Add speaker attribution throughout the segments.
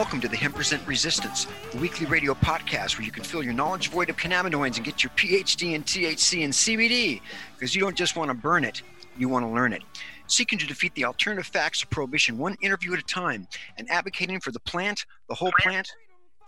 Speaker 1: Welcome to the Hemp Present Resistance, the weekly radio podcast where you can fill your knowledge void of cannabinoids and get your PhD in THC and CBD because you don't just want to burn it, you want to learn it. Seeking to defeat the alternative facts of prohibition one interview at a time and advocating for the plant, the whole plant,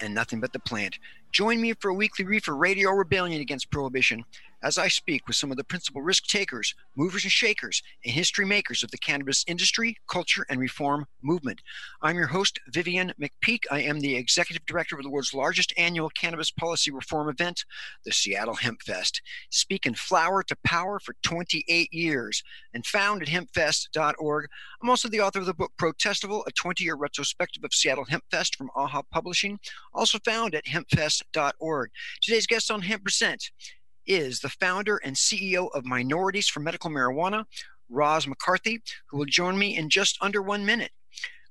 Speaker 1: and nothing but the plant. Join me for a weekly reefer radio rebellion against prohibition as I speak with some of the principal risk takers, movers and shakers, and history makers of the cannabis industry, culture, and reform movement. I'm your host, Vivian McPeak. I am the executive director of the world's largest annual cannabis policy reform event, the Seattle Hempfest. Speaking flower to power for 28 years and found at hempfest.org. I'm also the author of the book Protestival, a 20 year retrospective of Seattle Hempfest from AHA Publishing, also found at Today's guest on Hemp Present is the founder and CEO of Minorities for Medical Marijuana, Roz McCarthy, who will join me in just under one minute.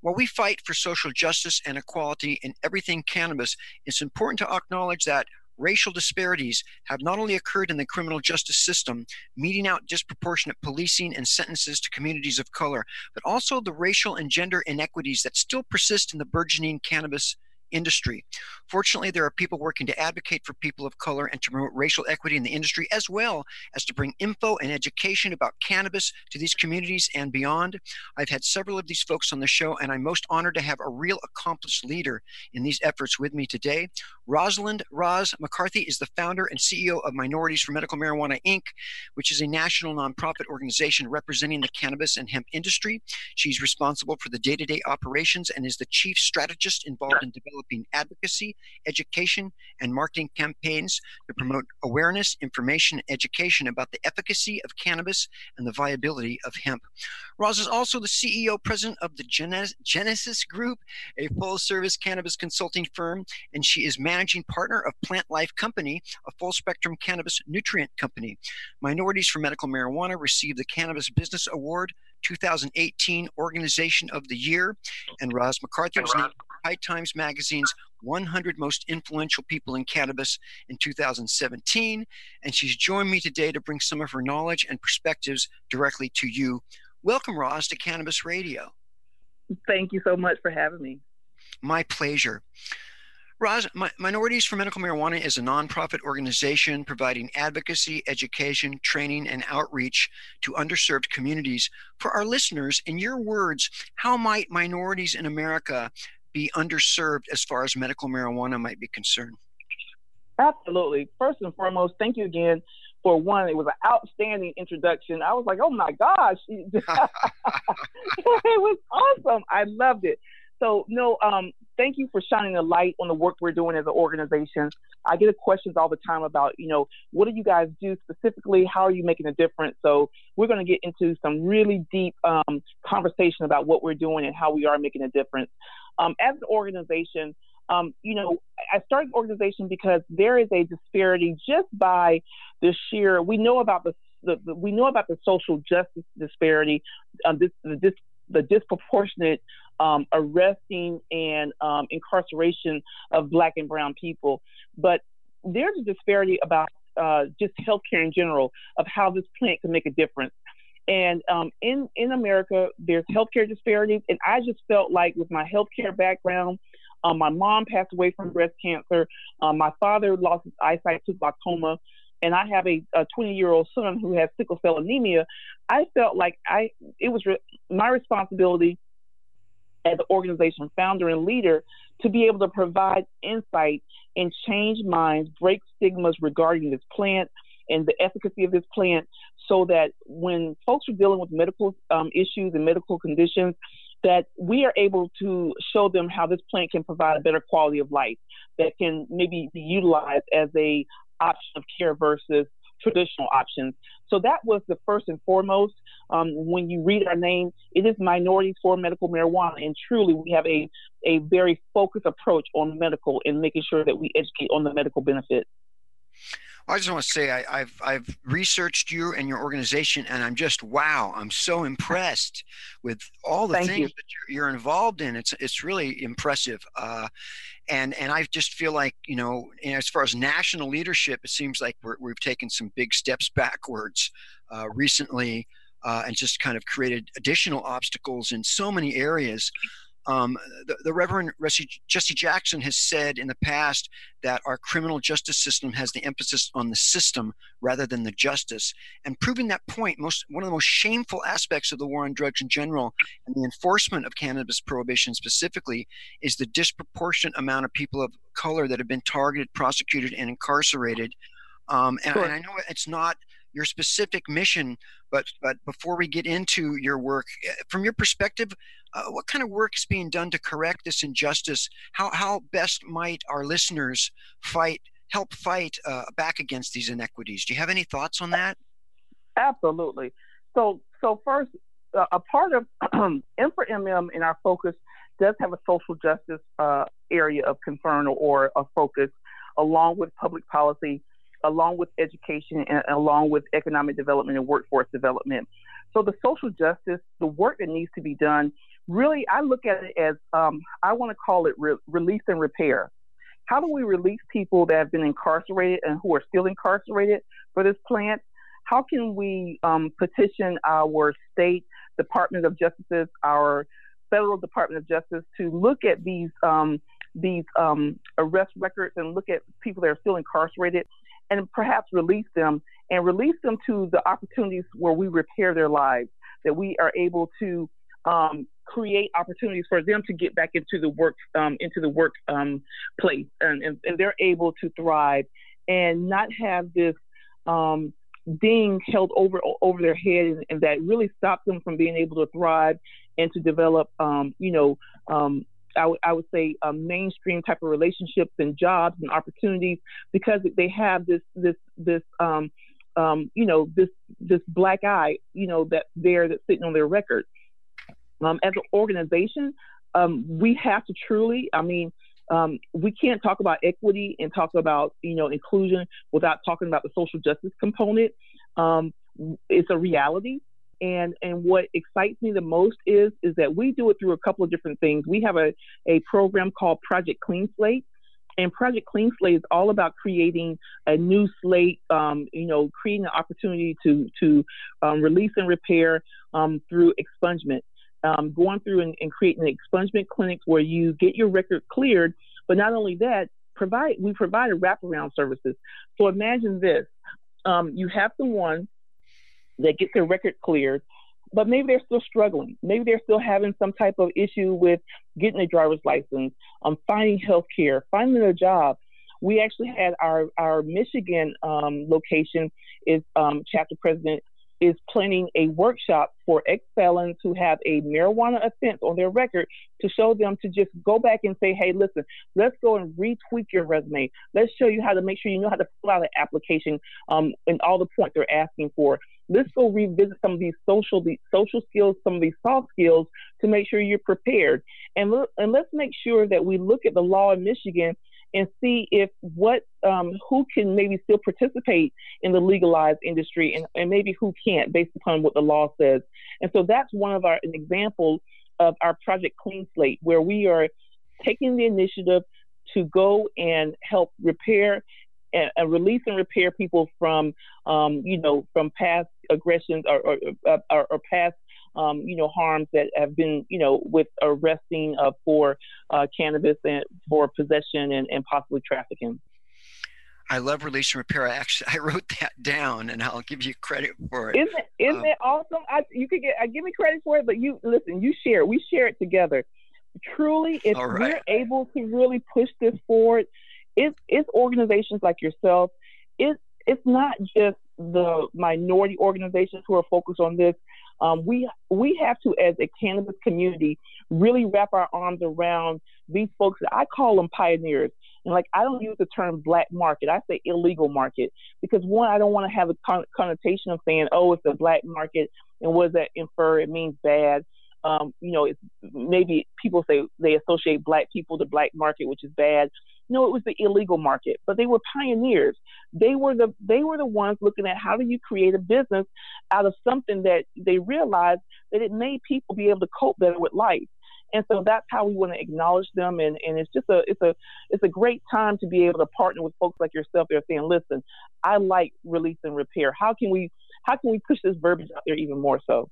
Speaker 1: While we fight for social justice and equality in everything cannabis, it's important to acknowledge that racial disparities have not only occurred in the criminal justice system, meting out disproportionate policing and sentences to communities of color, but also the racial and gender inequities that still persist in the burgeoning cannabis industry. Fortunately, there are people working to advocate for people of color and to promote racial equity in the industry, as well as to bring info and education about cannabis to these communities and beyond. I've had several of these folks on the show, and I'm most honored to have a real accomplished leader in these efforts with me today. Rosalind Roz McCarthy is the founder and CEO of Minorities for Medical Marijuana, Inc., which is a national nonprofit organization representing the cannabis and hemp industry. She's responsible for the day to day operations and is the chief strategist involved in developing developing advocacy, education, and marketing campaigns to promote awareness, information, and education about the efficacy of cannabis and the viability of hemp. Roz is also the CEO president of the Genesis Group, a full service cannabis consulting firm, and she is managing partner of Plant Life Company, a full spectrum cannabis nutrient company. Minorities for Medical Marijuana received the Cannabis Business Award 2018 Organization of the Year, and Roz McCarthy was named High Times Magazine's 100 Most Influential People in Cannabis in 2017. And she's joined me today to bring some of her knowledge and perspectives directly to you. Welcome, Roz, to Cannabis Radio.
Speaker 2: Thank you so much for having me.
Speaker 1: My pleasure. Roz, Minorities for Medical Marijuana is a nonprofit organization providing advocacy, education, training, and outreach to underserved communities. For our listeners, in your words, how might minorities in America be underserved as far as medical marijuana might be concerned?
Speaker 2: Absolutely. First and foremost, thank you again for one. It was an outstanding introduction. I was like, oh my gosh, it was awesome. I loved it. So, no, um, thank you for shining a light on the work we're doing as an organization. I get questions all the time about, you know, what do you guys do specifically? How are you making a difference? So we're going to get into some really deep um, conversation about what we're doing and how we are making a difference. Um, as an organization, um, you know, I started the organization because there is a disparity just by the sheer. We know about the, the, the we know about the social justice disparity, um, this, the, the disproportionate um, arresting and um, incarceration of Black and Brown people. But there's a disparity about uh, just healthcare in general of how this plant can make a difference. And um, in in America, there's healthcare disparities, and I just felt like with my healthcare background, um, my mom passed away from breast cancer. Um, my father lost his eyesight to glaucoma, and I have a 20 year old son who has sickle cell anemia. I felt like I it was re- my responsibility as an organization founder and leader to be able to provide insight and change minds, break stigmas regarding this plant and the efficacy of this plant so that when folks are dealing with medical um, issues and medical conditions, that we are able to show them how this plant can provide a better quality of life that can maybe be utilized as a option of care versus traditional options. So that was the first and foremost. Um, when you read our name, it is Minorities for Medical Marijuana, and truly we have a a very focused approach on medical and making sure that we educate on the medical benefits.
Speaker 1: I just want to say I, have I've researched you and your organization, and I'm just wow! I'm so impressed with all the
Speaker 2: Thank
Speaker 1: things
Speaker 2: you.
Speaker 1: that you're, you're, involved in. It's it's really impressive, uh, and and I just feel like you know, as far as national leadership, it seems like we have taken some big steps backwards uh, recently, uh, and just kind of created additional obstacles in so many areas. Um, the, the, Reverend Jesse Jackson has said in the past that our criminal justice system has the emphasis on the system rather than the justice. And proving that point, most one of the most shameful aspects of the war on drugs in general and the enforcement of cannabis prohibition specifically is the disproportionate amount of people of color that have been targeted, prosecuted, and incarcerated. Um, and,
Speaker 2: sure.
Speaker 1: and I know it's not your specific mission. But but before we get into your work, eh, from your perspective, uh, what kind of work is being done to correct this injustice? How how best might our listeners fight help fight uh, back against these inequities? Do you have any thoughts on that?
Speaker 2: Absolutely. So so first, uh, a part of M4MM in our focus does have a social justice uh, area of concern or, or a focus, along with public policy along with education and along with economic development and workforce development. So the social justice, the work that needs to be done, really, I look at it as um, I want to call it re- release and repair. How do we release people that have been incarcerated and who are still incarcerated for this plant? How can we um, petition our state Department of Justice, our federal Department of Justice, to look at these um, these um, arrest records and look at people that are still incarcerated and perhaps release them and release them to the opportunities where we repair their lives, that we are able to um, create opportunities for them to get back into the work um, into the work um, place, and, and, and, they're able to thrive and not have this um, ding held over over their head, and, and, that really stops them from being able to thrive and to develop, um, you know, um, I, w- I would say mainstream type of relationships and jobs and opportunities because they have this this this um, you know this this black eye you know that there that's sitting on their record. Um, as an organization, um, we have to truly, I mean, um, we can't talk about equity and talk about you know inclusion without talking about the social justice component. it's a reality and and what excites me the most is is that we do it through a couple of different things. We have a, a program called Project Clean Slate. And Project Clean Slate is all about creating a new slate, um, you know, creating an opportunity to to um, release and repair um, through expungement. Um, going through and, and creating expungement clinics where you get your record cleared, but not only that, provide we provide a wraparound services. So imagine this: um, you have someone that gets their record cleared, but maybe they're still struggling. Maybe they're still having some type of issue with getting a driver's license, um, finding health care, finding a job. We actually had our, our Michigan um, location is um, chapter president is planning a workshop for ex felons who have a marijuana offense on their record to show them to just go back and say, hey, listen, let's go and retweak your resume. Let's show you how to make sure you know how to fill out an application um, and all the points they're asking for. Let's go revisit some of these social these social skills, some of these soft skills to make sure you're prepared. And, and let's make sure that we look at the law in Michigan and see if what um, who can maybe still participate in the legalized industry and, and maybe who can't based upon what the law says. And so that's one of our an example of our project Clean Slate, where we are taking the initiative to go and help repair and, and release and repair people from, um, you know, from past aggressions or, or, or, or past um, you know, harms that have been, you know, with arresting uh, for uh, cannabis and for possession and, and possibly trafficking.
Speaker 1: I love relation repair. I actually I wrote that down, and I'll give you credit for it.
Speaker 2: Isn't it, isn't um, it awesome? I, you could get I give me credit for it, but you listen. You share. We share it together. Truly, if right. we're able to really push this forward, it's it's organizations like yourself. It's it's not just the minority organizations who are focused on this. Um, we we have to, as a cannabis community, really wrap our arms around these folks. That I call them pioneers. And like I don't use the term black market. I say illegal market because one, I don't want to have a con- connotation of saying, oh, it's a black market, and what does that infer? It means bad. Um, you know, it's maybe people say they associate black people to black market, which is bad. No, it was the illegal market, but they were pioneers. They were the they were the ones looking at how do you create a business out of something that they realized that it made people be able to cope better with life. And so that's how we want to acknowledge them. And, and it's just a it's a it's a great time to be able to partner with folks like yourself. They're saying, listen, I like release and repair. How can we how can we push this verbiage out there even more so?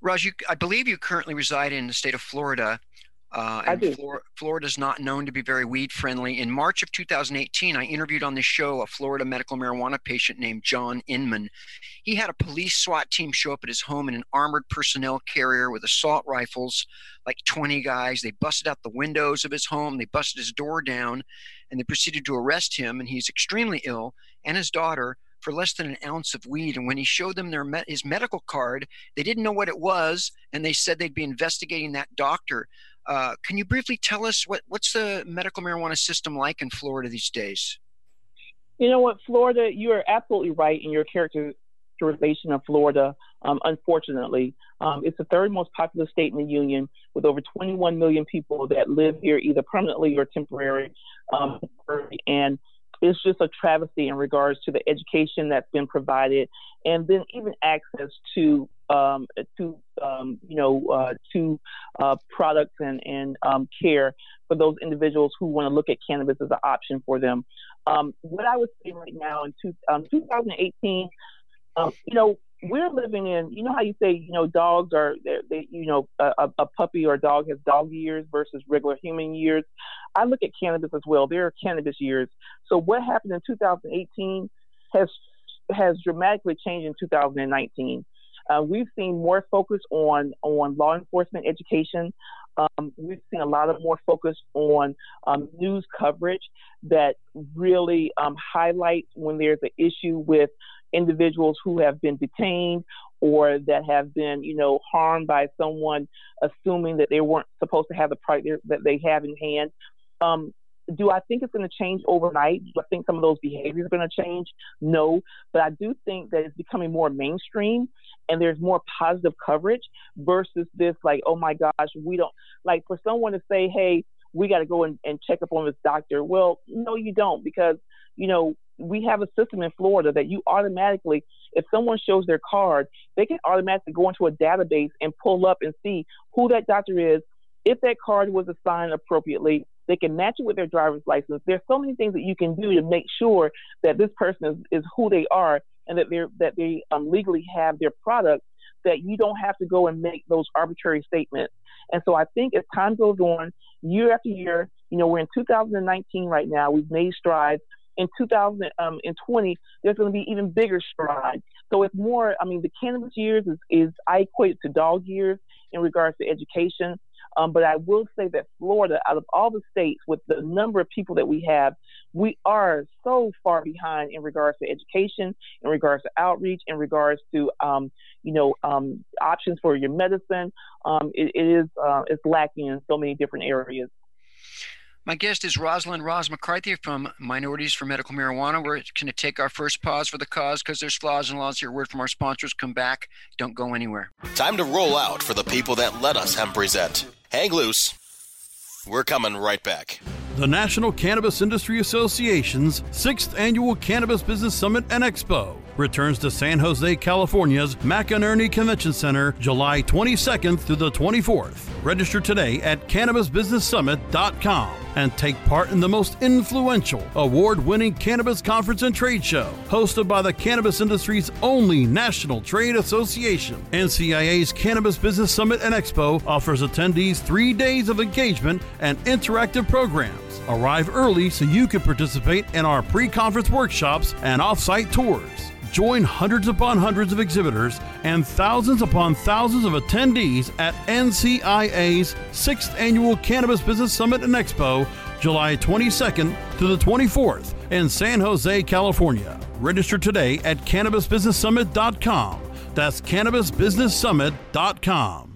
Speaker 1: Roz, you, I believe you currently reside in the state of Florida. Uh. Flor- Florida is not known to be very weed friendly. In March of 2018, I interviewed on this show a Florida medical marijuana patient named John Inman. He had a police SWAT team show up at his home in an armored personnel carrier with assault rifles, like 20 guys. They busted out the windows of his home, they busted his door down, and they proceeded to arrest him. And he's extremely ill, and his daughter for less than an ounce of weed. And when he showed them their his medical card, they didn't know what it was, and they said they'd be investigating that doctor. Uh, can you briefly tell us what, what's the medical marijuana system like in Florida these days?
Speaker 2: You know what, Florida, you are absolutely right in your characterization of Florida. Um, unfortunately, um, it's the third most populous state in the union, with over 21 million people that live here either permanently or temporary. Um, and it's just a travesty in regards to the education that's been provided, and then even access to um, to um, you know uh, to uh, products and and um, care for those individuals who want to look at cannabis as an option for them. Um, what I would say right now in two, 2018, um, um, you know, we're living in, you know how you say, you know, dogs are, they, you know, a, a, puppy or a dog has dog years versus regular human years. I look at cannabis as well. There are cannabis years. So what happened in 2018 has has dramatically changed in 2019. Uh, we've seen more focus on on law enforcement education. Um, we've seen a lot of more focus on um, news coverage that really um, highlights when there's an issue with individuals who have been detained or that have been, you know, harmed by someone assuming that they weren't supposed to have the product that they have in hand. Um, do I think it's going to change overnight? Do I think some of those behaviors are going to change? No, but I do think that it's becoming more mainstream and there's more positive coverage versus this like, oh my gosh, we don't like for someone to say, hey, we got to go and, and check up on this doctor. Well, no, you don't because you know we have a system in Florida that you automatically, if someone shows their card, they can automatically go into a database and pull up and see who that doctor is. If that card was assigned appropriately, they can match it with their driver's license. There's so many things that you can do to make sure that this person is, is who they are and that they that they um, legally have their product. That you don't have to go and make those arbitrary statements. And so I think as time goes on, year after year, you know, we're in 2019 right now. We've made strides in 2020, um, there's going to be even bigger strides. So it's more, I mean, the cannabis years is, is I equate it to dog years in regards to education. Um, but I will say that Florida, out of all the states, with the number of people that we have, we are so far behind in regards to education, in regards to outreach, in regards to um, you know um, options for your medicine. Um, it, it is uh, it's lacking in so many different areas.
Speaker 1: My guest is Rosalind Roz McCarthy from Minorities for Medical Marijuana. We're going to take our first pause for the cause because there's flaws and laws. Your word from our sponsors. Come back. Don't go anywhere.
Speaker 3: Time to roll out for the people that let us hemp present. Hang loose. We're coming right back.
Speaker 4: The National Cannabis Industry Association's sixth annual Cannabis Business Summit and Expo returns to San Jose, California's McEnery Convention Center July 22nd through the 24th. Register today at CannabisBusinessSummit.com and take part in the most influential, award winning cannabis conference and trade show, hosted by the cannabis industry's only national trade association. NCIA's Cannabis Business Summit and Expo offers attendees three days of engagement and interactive programs. Arrive early so you can participate in our pre conference workshops and off site tours. Join hundreds upon hundreds of exhibitors and thousands upon thousands of attendees at NCIA's 6th Annual Cannabis Business Summit and Expo, July 22nd to the 24th in San Jose, California. Register today at CannabisBusinessSummit.com. That's CannabisBusinessSummit.com.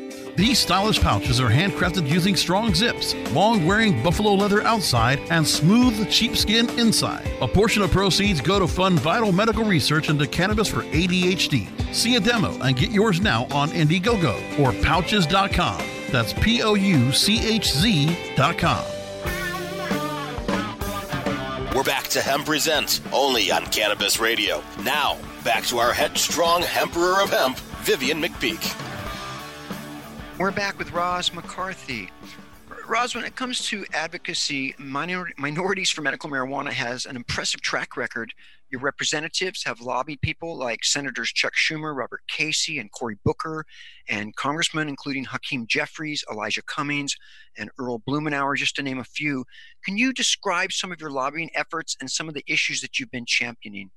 Speaker 4: These stylish pouches are handcrafted using strong zips, long wearing buffalo leather outside, and smooth sheepskin inside. A portion of proceeds go to fund vital medical research into cannabis for ADHD. See a demo and get yours now on Indiegogo or pouchz.com. That's P O U C H Z.com.
Speaker 3: We're back to Hemp Present, only on Cannabis Radio. Now, back to our headstrong Emperor of Hemp, Vivian McPeak.
Speaker 1: We're back with Roz McCarthy. Roz, when it comes to advocacy, minor, Minorities for Medical Marijuana has an impressive track record. Your representatives have lobbied people like Senators Chuck Schumer, Robert Casey, and Cory Booker, and congressmen including Hakeem Jeffries, Elijah Cummings, and Earl Blumenauer, just to name a few. Can you describe some of your lobbying efforts and some of the issues that you've been championing?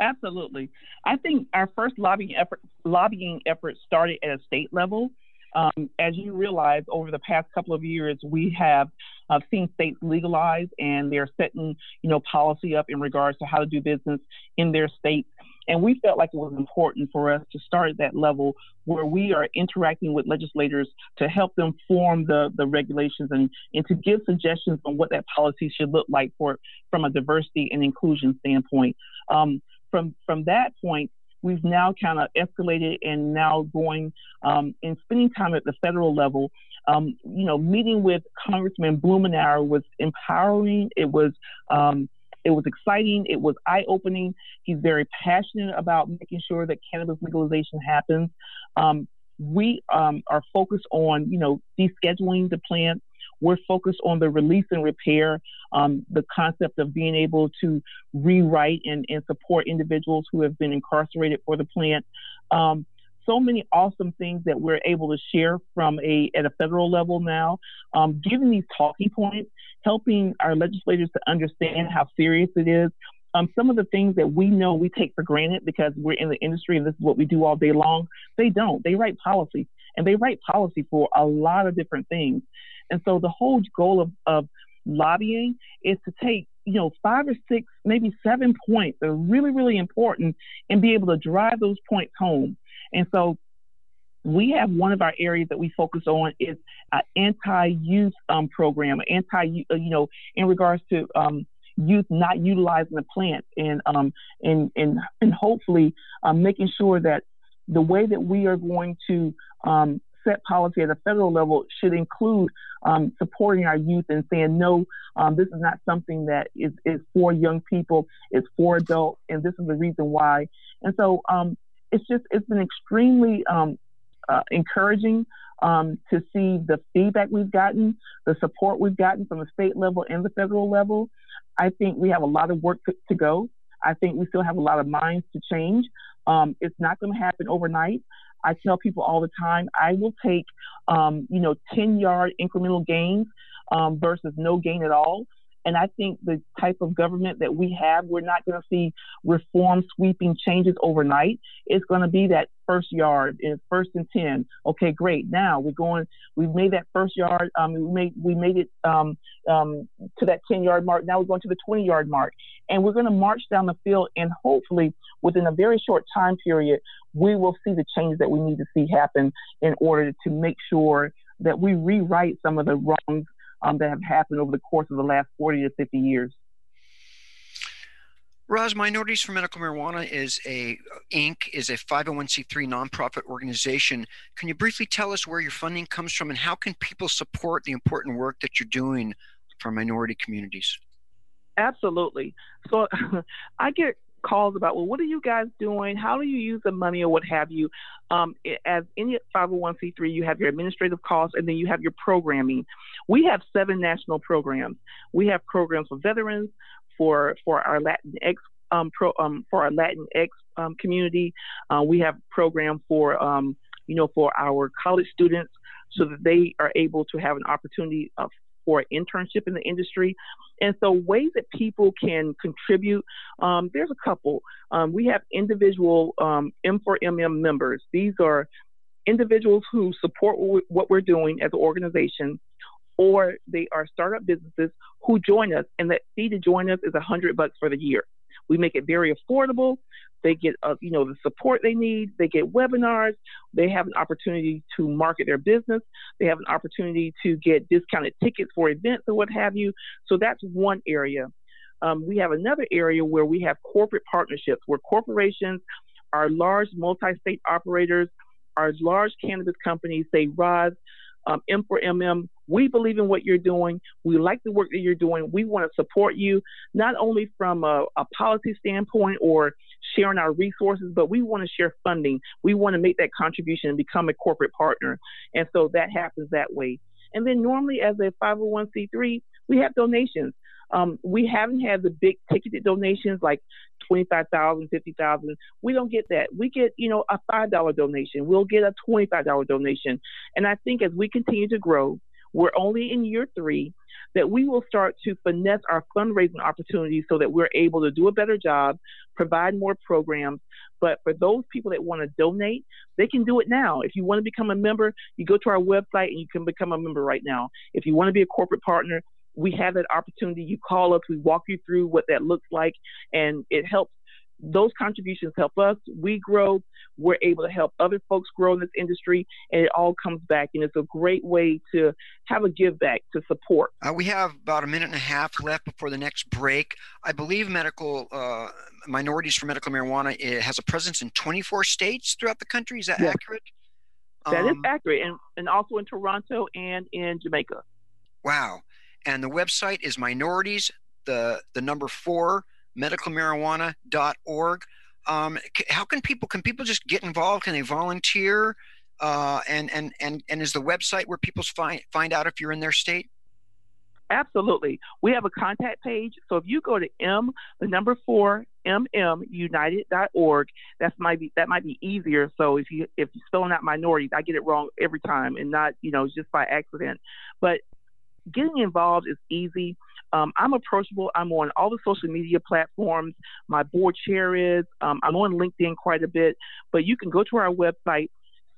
Speaker 2: Absolutely. I think our first lobbying effort, lobbying effort started at a state level. Um, as you realize, over the past couple of years, we have uh, seen states legalize and they're setting, you know, policy up in regards to how to do business in their states. And we felt like it was important for us to start at that level where we are interacting with legislators to help them form the, the regulations and, and to give suggestions on what that policy should look like for from a diversity and inclusion standpoint. Um, from from that point, we've now kind of escalated and now going um, and spending time at the federal level. Um, you know, meeting with Congressman Blumenauer was empowering. It was um, it was exciting. It was eye opening. He's very passionate about making sure that cannabis legalization happens. Um, we um, are focused on, you know, descheduling the plant, we're focused on the release and repair, um, the concept of being able to rewrite and, and, support individuals who have been incarcerated for the plant. Um, so many awesome things that we're able to share from a at a federal level now, um, giving these talking points, helping our legislators to understand how serious it is. Um, some of the things that we know we take for granted because we're in the industry and this is what we do all day long, they don't. They write policy and they write policy for a lot of different things. And so the whole goal of, of lobbying is to take, you know, five or six, maybe seven points that are really, really important and be able to drive those points home. And so we have one of our areas that we focus on is an anti-youth um, program, anti, uh, you know, in regards to um, youth not utilizing the plant and um, and and and hopefully um, making sure that the way that we are going to um, set policy at a federal level should include um, supporting our youth and saying, no, um, this is not something that is, is for young people, it's for adults, and this is the reason why. And so um, it's just, it's been extremely um, uh, encouraging um, to see the feedback we've gotten, the support we've gotten from the state level and the federal level. I think we have a lot of work to, to go. I think we still have a lot of minds to change. Um, it's not going to happen overnight. I tell people all the time, I will take, um, you know, 10 yard incremental gains um, versus no gain at all. And I think the type of government that we have, we're not going to see reform sweeping changes overnight. It's going to be that first yard is first and 10. Okay, great. Now we're going, we've made that first yard. Um, we made, we made it um, um, to that 10 yard mark. Now we're going to the 20 yard mark. And we're going to march down the field. And hopefully within a very short time period, we will see the changes that we need to see happen in order to make sure that we rewrite some of the wrongs um, that have happened over the course of the last 40 to 50 years.
Speaker 1: Roz, Minorities for Medical Marijuana is a Inc. is a 501c3 nonprofit organization. Can you briefly tell us where your funding comes from and how can people support the important work that you're doing for minority communities?
Speaker 2: Absolutely. So I get calls about, well, what are you guys doing? How do you use the money or what have you? Um, as any 501c3, you have your administrative costs and then you have your programming. We have seven national programs. We have programs for veterans, for for our Latinx um, pro, um, for our Latinx um, community. Uh, we have a program for um, you know for our college students so that they are able to have an opportunity of for internship in the industry. And so, ways that people can contribute, um, there's a couple. Um, we have individual um, M4MM members. These are individuals who support what we're doing as an organization, or they are startup businesses who join us, and that fee to join us is a hundred bucks for the year. We make it very affordable. They get, uh, you know, the support they need. They get webinars. They have an opportunity to market their business. They have an opportunity to get discounted tickets for events or what have you. So that's one area. Um, we have another area where we have corporate partnerships, where corporations, our large multi-state operators, our large cannabis companies say, Roz, um, M4MM, we believe in what you're doing. We like the work that you're doing. We want to support you, not only from a, a policy standpoint or sharing our resources, but we want to share funding. We want to make that contribution and become a corporate partner. And so that happens that way. And then normally as a 501c3, we have donations. Um, we haven't had the big ticketed donations like 25,000, 50,000. We don't get that. We get, you know, a $5 donation. We'll get a $25 donation. And I think as we continue to grow, we're only in year three, that we will start to finesse our fundraising opportunities so that we're able to do a better job, provide more programs. But for those people that want to donate, they can do it now. If you want to become a member, you go to our website and you can become a member right now. If you want to be a corporate partner, we have that opportunity. You call us, we walk you through what that looks like, and it helps. Those contributions help us. We grow. We're able to help other folks grow in this industry, and it all comes back. And it's a great way to have a give back to support.
Speaker 1: Uh, we have about a minute and a half left before the next break. I believe medical uh, minorities for medical marijuana it has a presence in 24 states throughout the country. Is that yes. accurate?
Speaker 2: That um, is accurate, and and also in Toronto and in Jamaica.
Speaker 1: Wow and the website is minorities the the number four medicalmarijuana.org um, how can people can people just get involved? Can they volunteer? Uh, and and and and is the website where people find find out if you're in their state?
Speaker 2: Absolutely. We have a contact page. So if you go to m the number four mmunited.org that's might be that might be easier. So if you if you're spelling out minorities i get it wrong every time and not you know just by accident. But getting involved is easy. Um, I'm approachable. I'm on all the social media platforms. My board chair is. Um, I'm on LinkedIn quite a bit. But you can go to our website,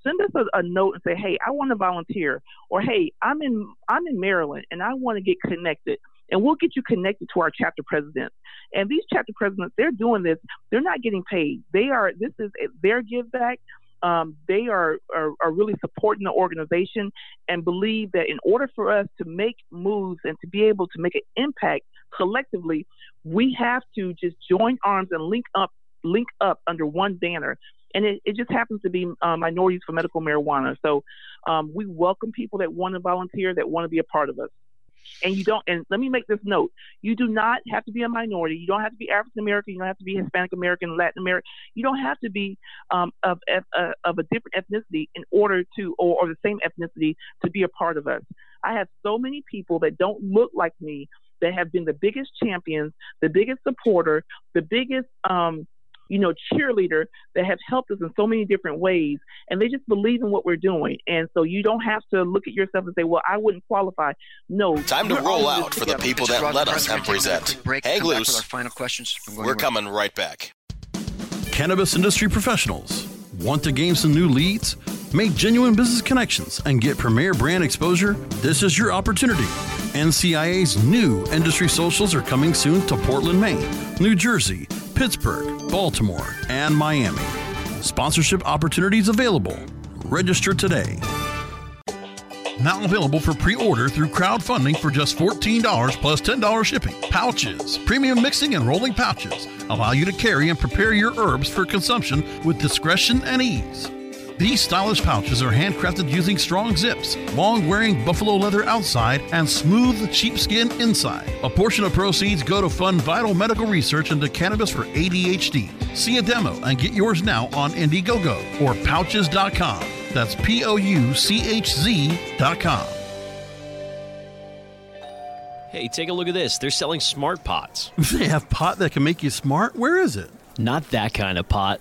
Speaker 2: send us a, a, note, and say, "Hey, I want to volunteer," or "Hey, I'm in I'm in Maryland and I want to get connected." And we'll get you connected to our chapter presidents. And these chapter presidents, they're doing this. They're not getting paid. They are. This is their give back. Um, they are, are, are really supporting the organization and believe that in order for us to make moves and to be able to make an impact collectively, we have to just join arms and link up link up under one banner. And it, it just happens to be uh, minorities for medical marijuana. So um, we welcome people that want to volunteer, that want to be a part of us and you don't and let me make this note. You do not have to be a minority. You don't have to be african american. You don't have to be hispanic american latin american. You don't have to be um, of, of, uh, of a different ethnicity in order to or, or the same ethnicity to be a part of us. I have so many people that don't look like me that have been the biggest champions the biggest supporter the biggest um, you know, cheerleader that have helped us in so many different ways. And they just believe in what we're doing. And so you don't have to look at yourself and say, well, I wouldn't qualify. No.
Speaker 3: Time to roll out for the people that let us hemp present. Hang loose.
Speaker 1: Our final questions.
Speaker 3: We're coming right back.
Speaker 4: Cannabis industry professionals. Want to gain some new leads? Make genuine business connections and get premier brand exposure? This is your opportunity. NCIA's new industry socials are coming soon to Portland, Maine, New Jersey, Pittsburgh, Baltimore, and Miami. Sponsorship opportunities available. Register today. Now available for pre order through crowdfunding for just $14 plus $10 shipping. Pouches, premium mixing and rolling pouches allow you to carry and prepare your herbs for consumption with discretion and ease. These stylish pouches are handcrafted using strong zips, long wearing buffalo leather outside, and smooth sheepskin inside. A portion of proceeds go to fund vital medical research into cannabis for ADHD. See a demo and get yours now on Indiegogo or pouchz.com. That's P O U C H Z.com.
Speaker 5: Hey, take a look at this. They're selling smart pots.
Speaker 4: They have pot that can make you smart? Where is it?
Speaker 5: Not that kind of pot.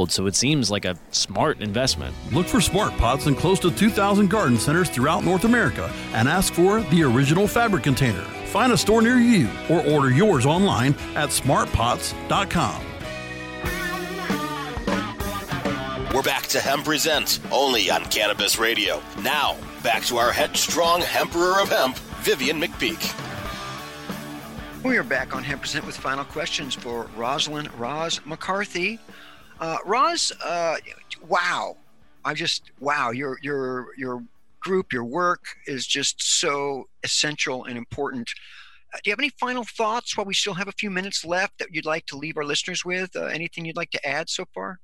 Speaker 5: so it seems like a smart investment.
Speaker 4: Look for smart pots in close to 2,000 garden centers throughout North America and ask for the original fabric container. Find a store near you or order yours online at smartpots.com.
Speaker 3: We're back to Hemp Present, only on Cannabis Radio. Now, back to our headstrong Emperor of Hemp, Vivian McPeak.
Speaker 1: We are back on Hemp Present with final questions for Rosalind Roz McCarthy. Uh, Roz, uh, wow, I just wow, your your your group, your work is just so essential and important. Uh, do you have any final thoughts while we still have a few minutes left that you'd like to leave our listeners with? Uh, anything you'd like to add so far?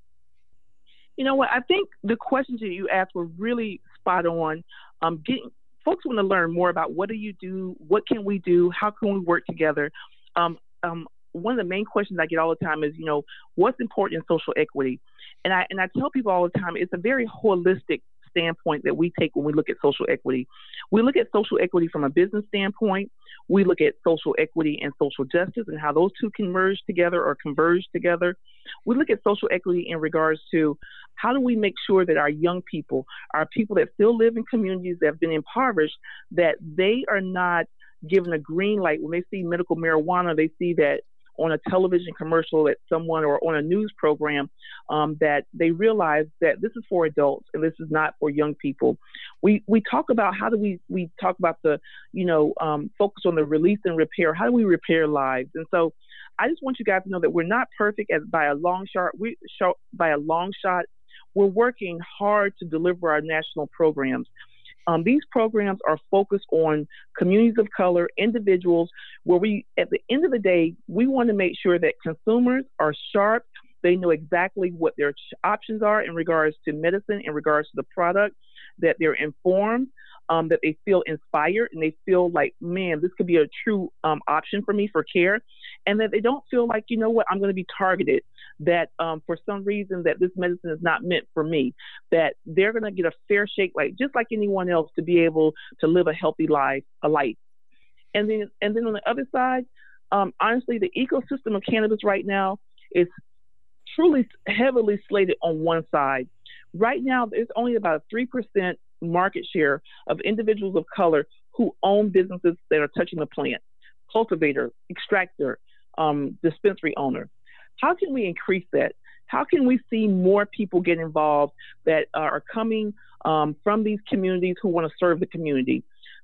Speaker 2: You know what? I think the questions that you asked were really spot on. Um, getting folks want to learn more about what do you do, what can we do, how can we work together. Um, um, one of the main questions I get all the time is, you know, what's important in social equity? And I and I tell people all the time it's a very holistic standpoint that we take when we look at social equity. We look at social equity from a business standpoint. We look at social equity and social justice and how those two can merge together or converge together. We look at social equity in regards to how do we make sure that our young people, our people that still live in communities that have been impoverished, that they are not given a green light when they see medical marijuana, they see that on a television commercial at someone or on a news program um, that they realize that this is for adults and this is not for young people. We we talk about how do we we talk about the you know um, focus on the release and repair. How do we repair lives? And so I just want you guys to know that we're not perfect as by a long shot. We by a long shot. We're working hard to deliver our national programs. Um, these programs are focused on communities of color, individuals, where we, at the end of the day, we want to make sure that consumers are sharp. They know exactly what their options are in regards to medicine, in regards to the product, that they're informed, um, that they feel inspired, and they feel like, man, this could be a true um, option for me for care, and that they don't feel like, you know what, I'm going to be targeted that um, for some reason that this medicine is not meant for me, that they're going to get a fair shake, like just like anyone else, to be able to live a healthy life, a life. And then, and then on the other side, um, honestly, the ecosystem of cannabis right now is truly heavily slated on one side Right now, there's only about a 3% market share of individuals of color who own businesses that are touching the plant cultivator, extractor, um, dispensary owner. How can we increase that? How can we see more people get involved that are coming um, from these communities who want to serve the community?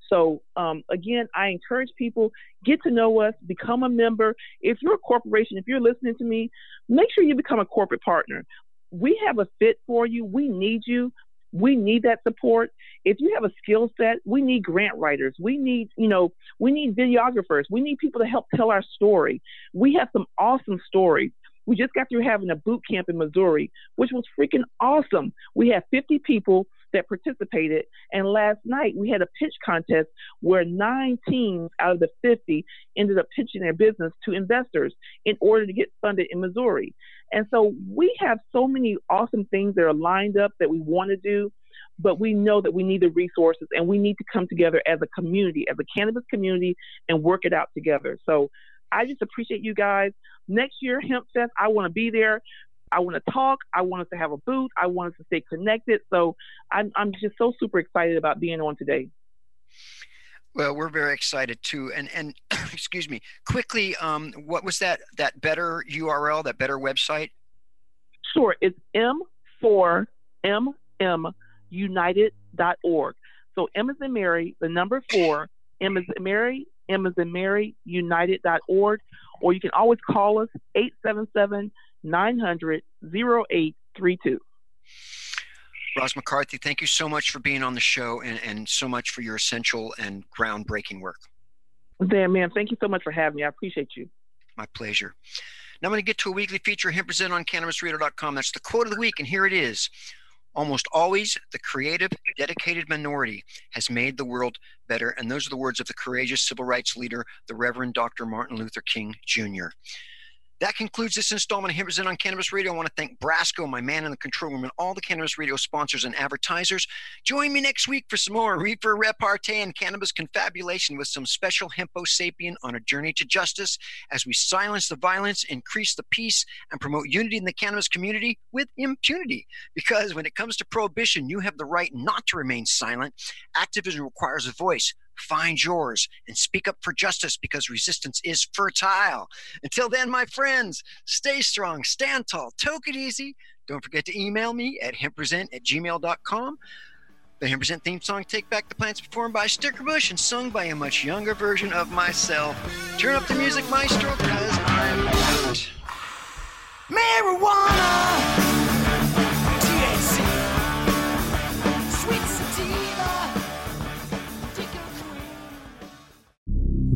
Speaker 2: So um, again, I encourage people get to know us, become a member. If you're a corporation, if you're listening to me, make sure you become a corporate partner. We have a fit for you. We need you. We need that support. If you have a skill set, we need grant writers. We need, you know, we need videographers. We need people to help tell our story. We have some awesome stories. We just got through having a boot camp in Missouri, which was freaking awesome. We had 50 people that participated. And last night we had a pitch contest where nine teams out of the 50 ended up pitching their business to investors in order to get funded in Missouri. And so we have so many awesome things that are lined up that we want to do, but we know that we need the resources and we need to come together as a community, as a cannabis community, and work it out together. So I just appreciate you guys. Next year, Hempfest, I want to be there. I want to talk. I want us to have a booth. I want us to stay connected. So I'm, I'm just so super excited about being on today.
Speaker 1: Well, we're very excited too. And and excuse me, quickly, um, what was that that better URL, that better website?
Speaker 2: Sure, it's m4mm united.org. So M is in Mary, the number four, M is in Mary, M is in Mary, united.org. Or you can always call us 877 900 0832.
Speaker 1: Roz McCarthy, thank you so much for being on the show and, and so much for your essential and groundbreaking work.
Speaker 2: Dan, man, thank you so much for having me. I appreciate you.
Speaker 1: My pleasure. Now I'm going to get to a weekly feature, Hempresent on CannabisRadio.com. That's the quote of the week, and here it is. Almost always, the creative, dedicated minority has made the world better. And those are the words of the courageous civil rights leader, the Reverend Dr. Martin Luther King Jr. That concludes this installment of Present on Cannabis Radio. I want to thank Brasco, my man in the control room, and all the Cannabis Radio sponsors and advertisers. Join me next week for some more reefer repartee and cannabis confabulation with some special Hempo sapien on a journey to justice as we silence the violence, increase the peace, and promote unity in the cannabis community with impunity. Because when it comes to prohibition, you have the right not to remain silent. Activism requires a voice find yours and speak up for justice because resistance is fertile. Until then, my friends, stay strong, stand tall, toke it easy. Don't forget to email me at hempresent at gmail.com. The Hempresent theme song, Take Back the Plants, performed by Stickerbush and sung by a much younger version of myself. Turn up the music, maestro, because I'm out. Marijuana!